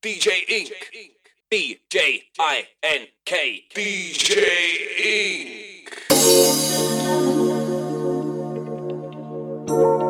DJ Ink. DJ I N K. DJ Ink.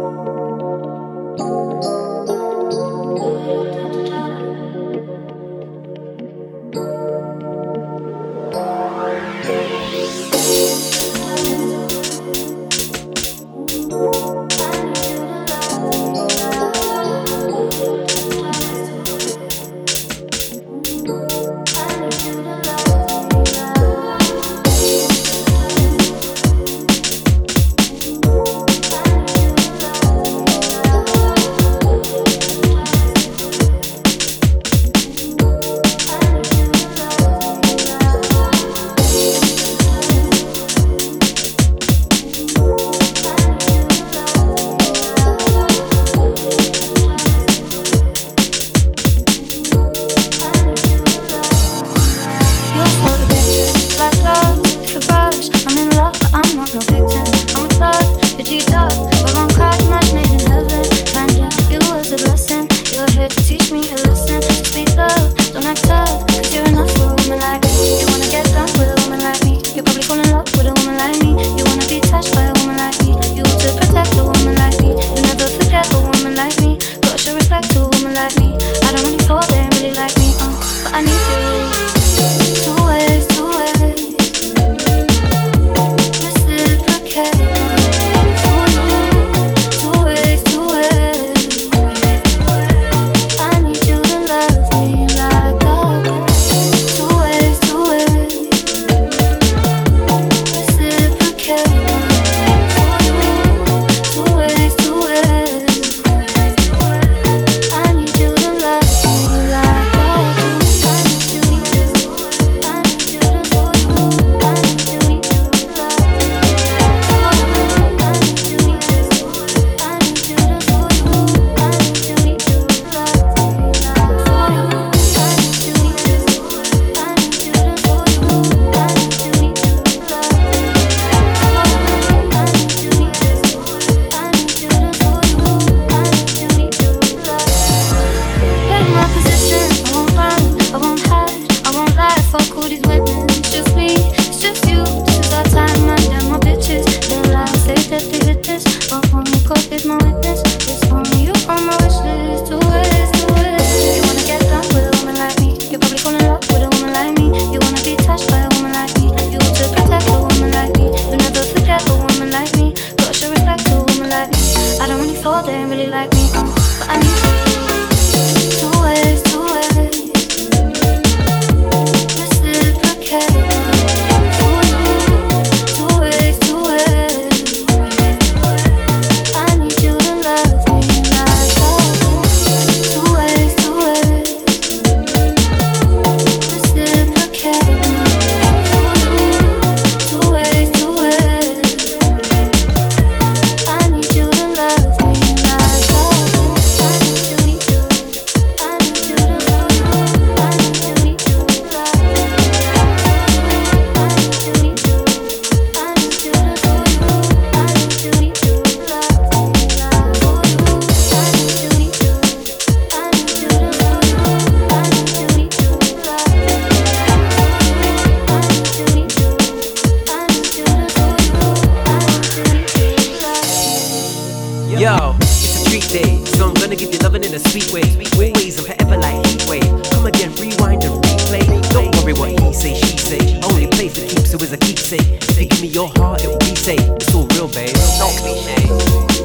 street day. So I'm gonna give you loving in a sweet way. Always and forever like heat wave. Come again, rewind and replay. Don't worry what he say, she say. Only place that keeps, so it's a keepsake. If you give me your heart, it will be safe. It's all real, babe. No cliche.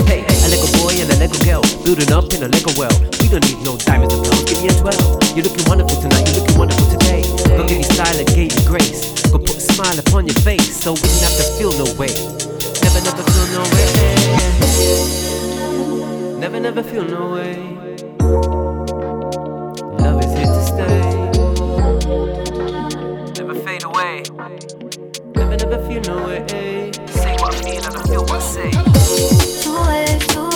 Hey, a little boy and a little girl building up in a little well. We don't need no diamonds to pearls. Give me a twelve. You're looking wonderful tonight. You're looking wonderful today. Go give you style and gave you grace. Go put a smile upon your face, so we don't have to feel no way. Never, never feel no way. Never, never feel no way. Love is here to stay. Never fade away. Never, never feel no way. Say what I feel, I feel what I say. Too late, too late.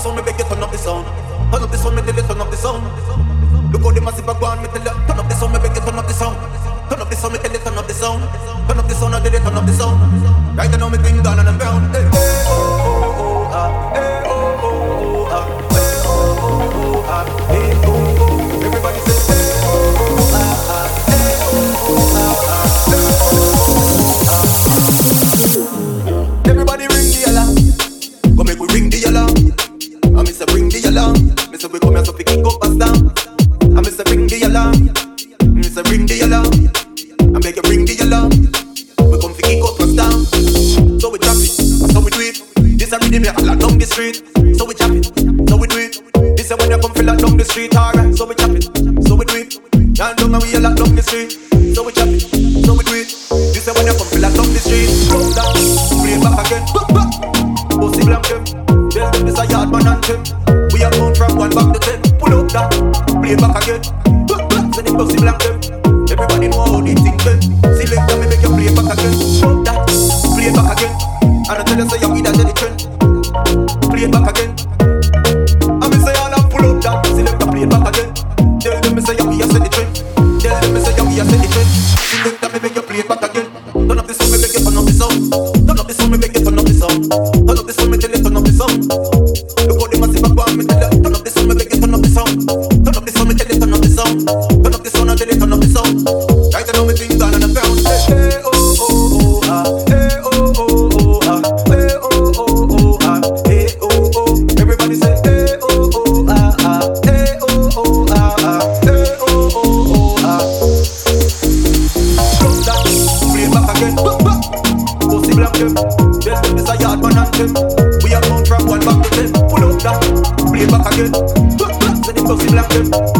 sound, me beg you turn up the sound. Turn up the sound, me tell you turn up the sound. Look how the massive a me tell you turn up the sound, me beg you turn up the sound. Turn up the sound, me tell you turn up the sound. Turn up the sound, I tell you turn up the sound. Right now me green, down and I'm brown. Hey. them. Yes, this a yard man them. We are going from one back to ten. Pull up that, play back again. Two blocks and it doesn't like them.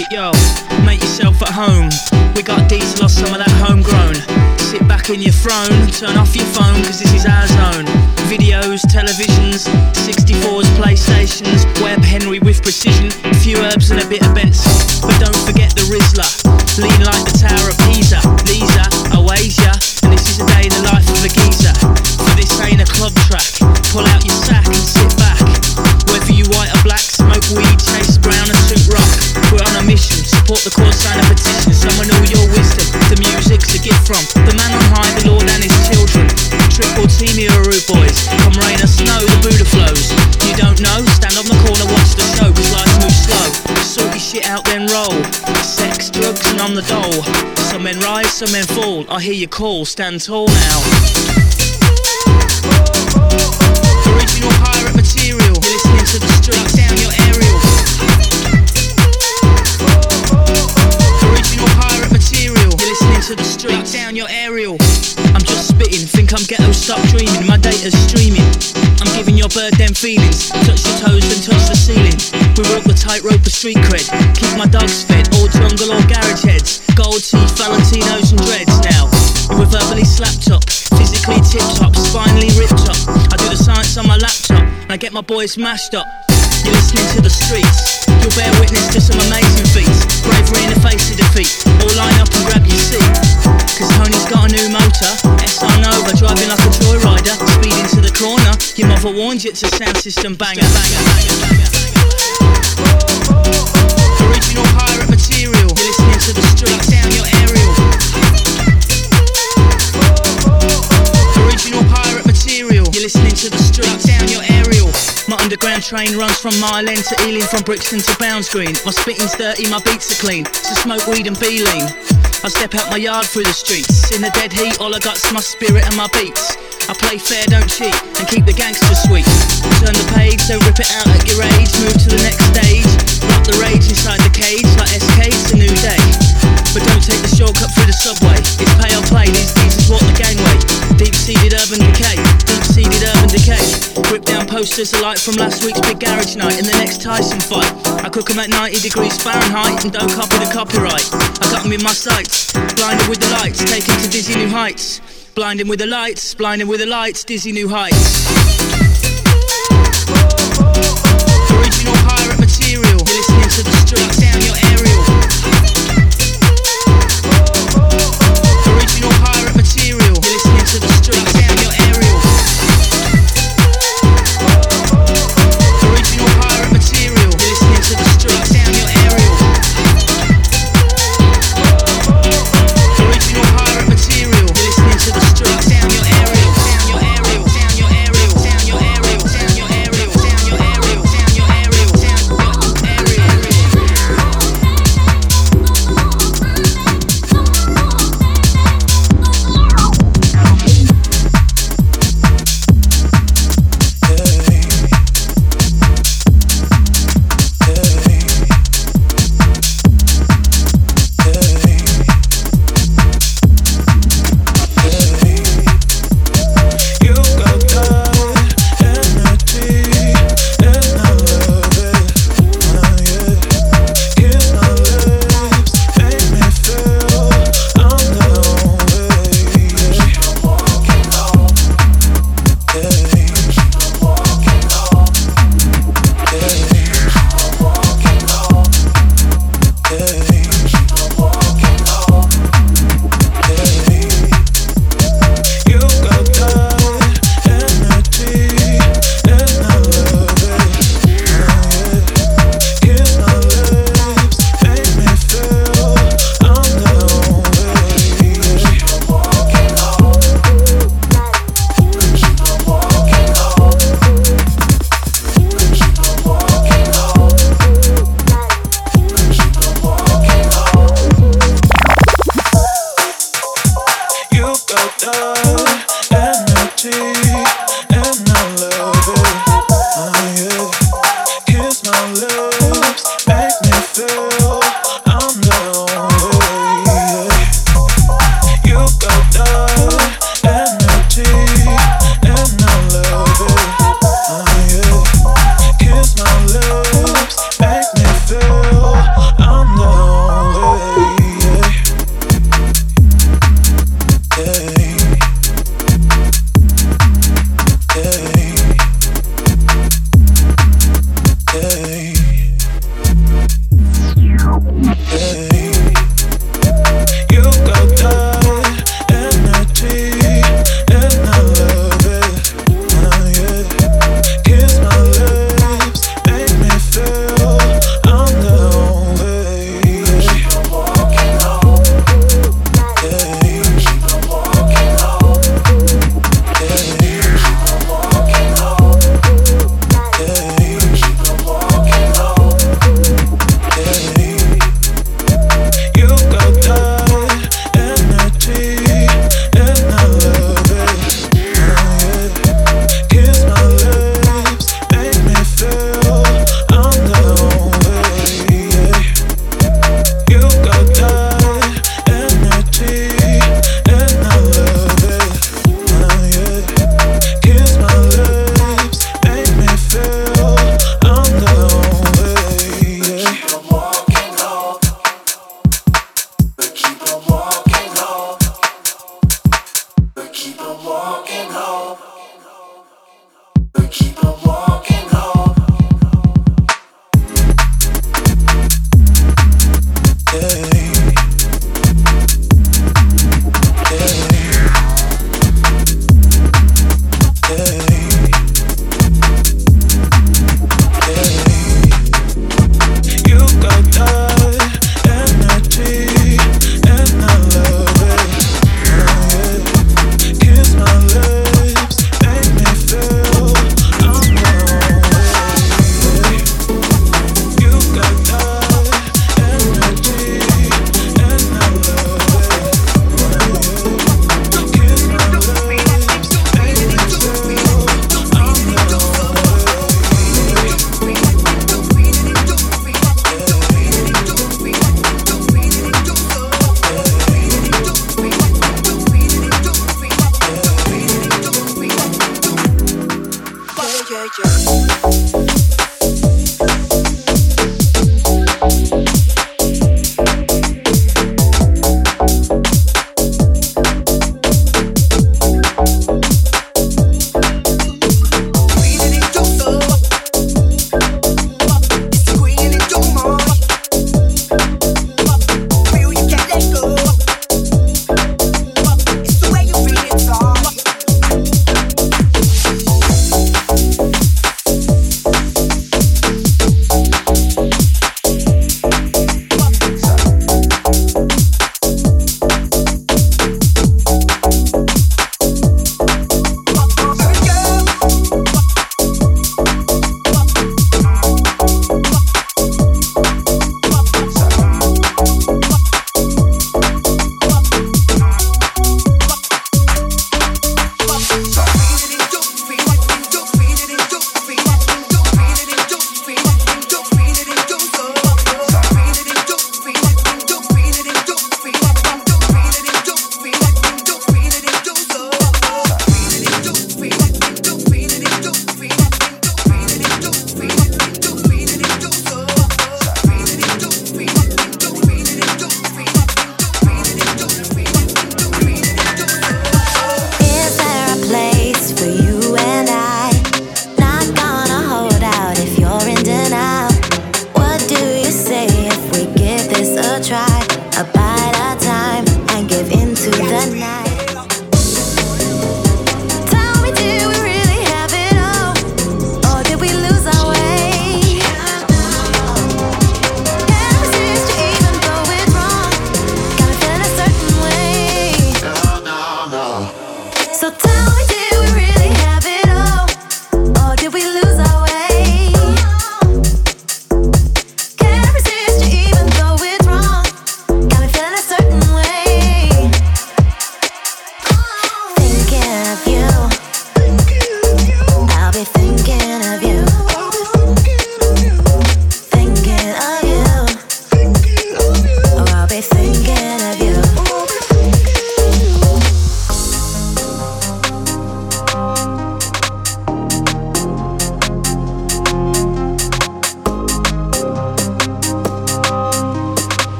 It, yo. Make yourself at home. We got diesel or some of that homegrown. Sit back in your throne, turn off your phone, cause this is our zone. Videos, televisions, 64s, PlayStations, Web Henry with precision, few herbs and a bit of Benson. But don't forget the Rizla, lean like the Tower of Pisa. Lisa, Oasia, and this is a day in the life of a geezer. For this ain't a club track, pull out your sack support the cause, sign a petition. Someone know your wisdom, the music's a gift from the man on high, the Lord and his children. Triple team rude boys. Come rain or snow, the Buddha flows. You don't know? Stand on the corner, watch the show, cause life moves slow. Sort your shit out, then roll. Sex, drugs, and on the dole. Some men rise, some men fall. I hear your call, stand tall now. Original pirate material. You're listening to the streets, down your aerial. To the streets, down your aerial. I'm just spitting, think I'm ghetto, stop dreaming. My data's streaming. I'm giving your bird them feelings. Touch your toes and touch the ceiling. We walk the tightrope of street cred. Keep my dogs fed, all jungle or garage heads. Gold teeth, Valentinos and dreads now. We're verbally slapped up, physically tip top, spinally ripped up. I do the science on my laptop, and I get my boys mashed up. You're listening to the streets. You'll bear witness to some amazing feats. Bravery in the face of defeat. All line up and grab your seat. Cause Tony's got a new motor. SR Nova driving like a joyrider. Speeding to the corner. Your mother warned you it's a sound system banger. banger, banger, banger. Original pirate material. You're listening to the streets. Down your aerial. Underground train runs from Mile End to Ealing, from Brixton to Bounds Green. My spitting's dirty, my beats are clean. So smoke weed and be lean. I step out my yard through the streets. In the dead heat, all I got's my spirit and my beats. I play fair, don't cheat, and keep the gangster sweet. Turn the page, don't rip it out at your age. Move to the next stage. Lock the rage inside the cage, like SK, it's a new day. But don't take the shortcut through the subway. It's pay or play, these geezers walk the gangway. Deep seated urban decay, deep seated urban decay. Rip down posters alike from last week's big garage night in the next Tyson fight. I cook 'em at 90 degrees Fahrenheit and don't copy the copyright. I got 'em in my sights, blinded with the lights, taken to dizzy new heights. Blinding with the lights, blinding with the lights, dizzy new heights. Original pirate material. You're listening to the streets,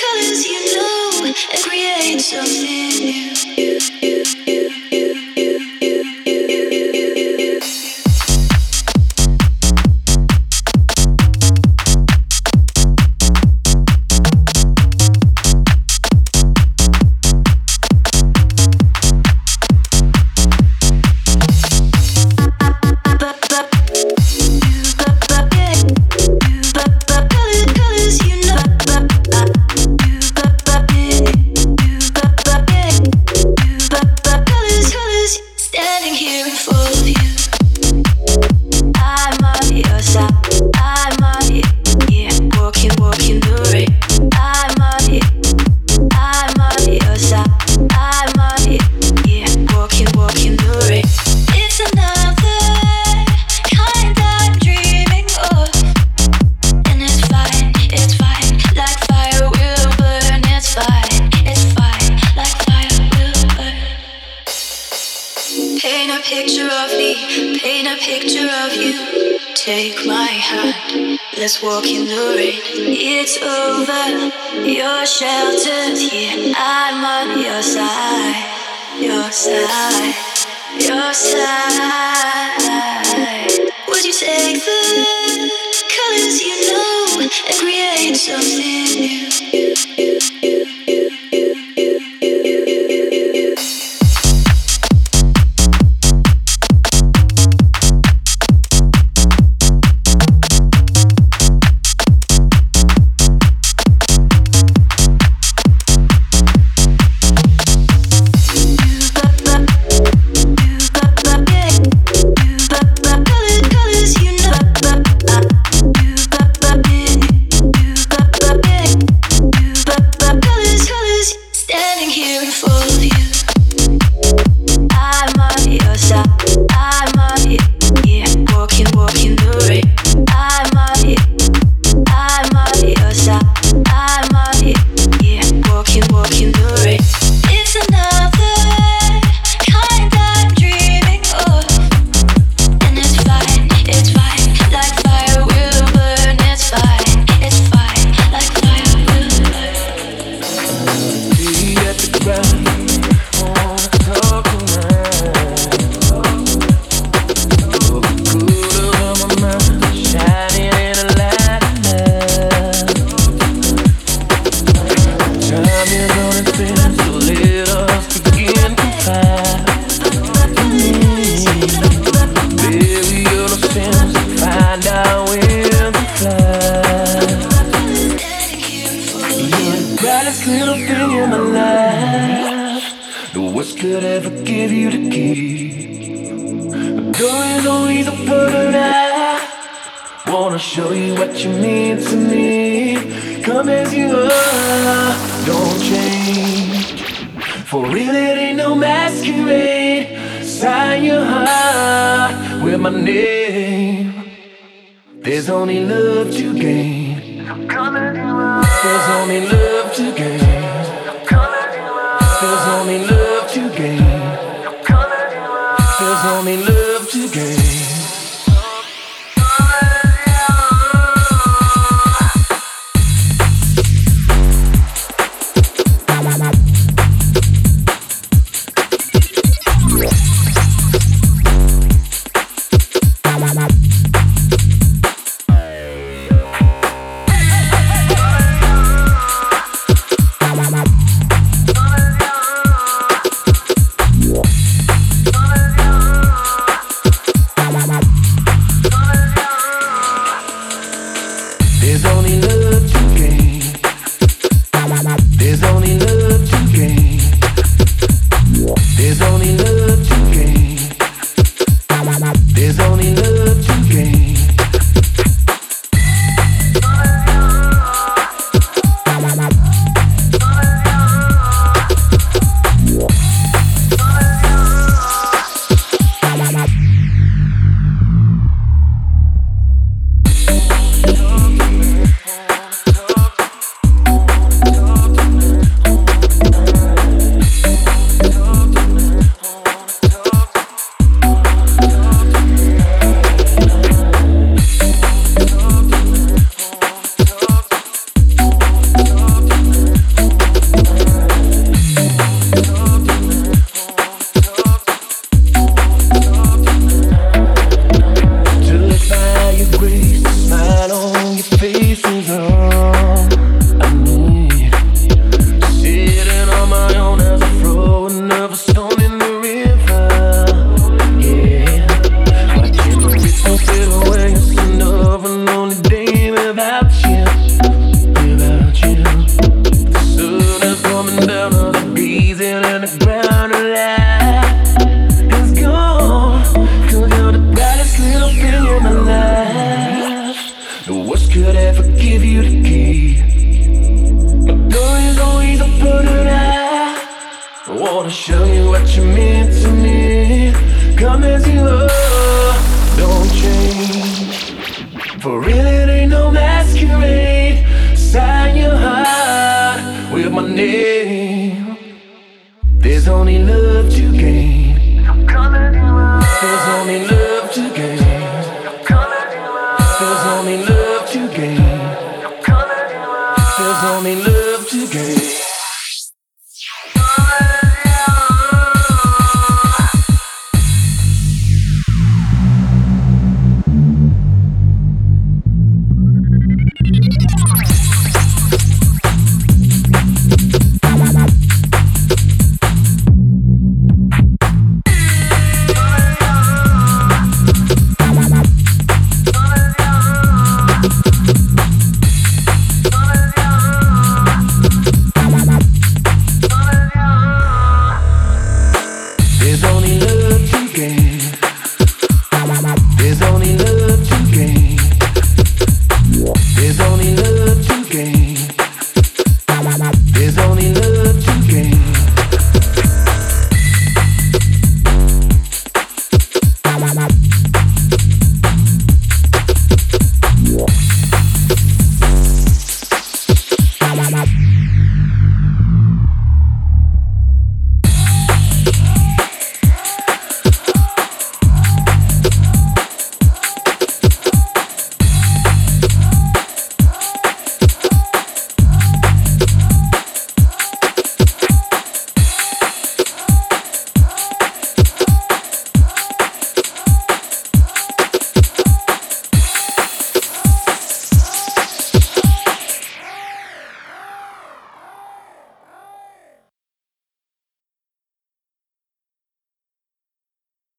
colors you know, and create something new. new, new, new For real,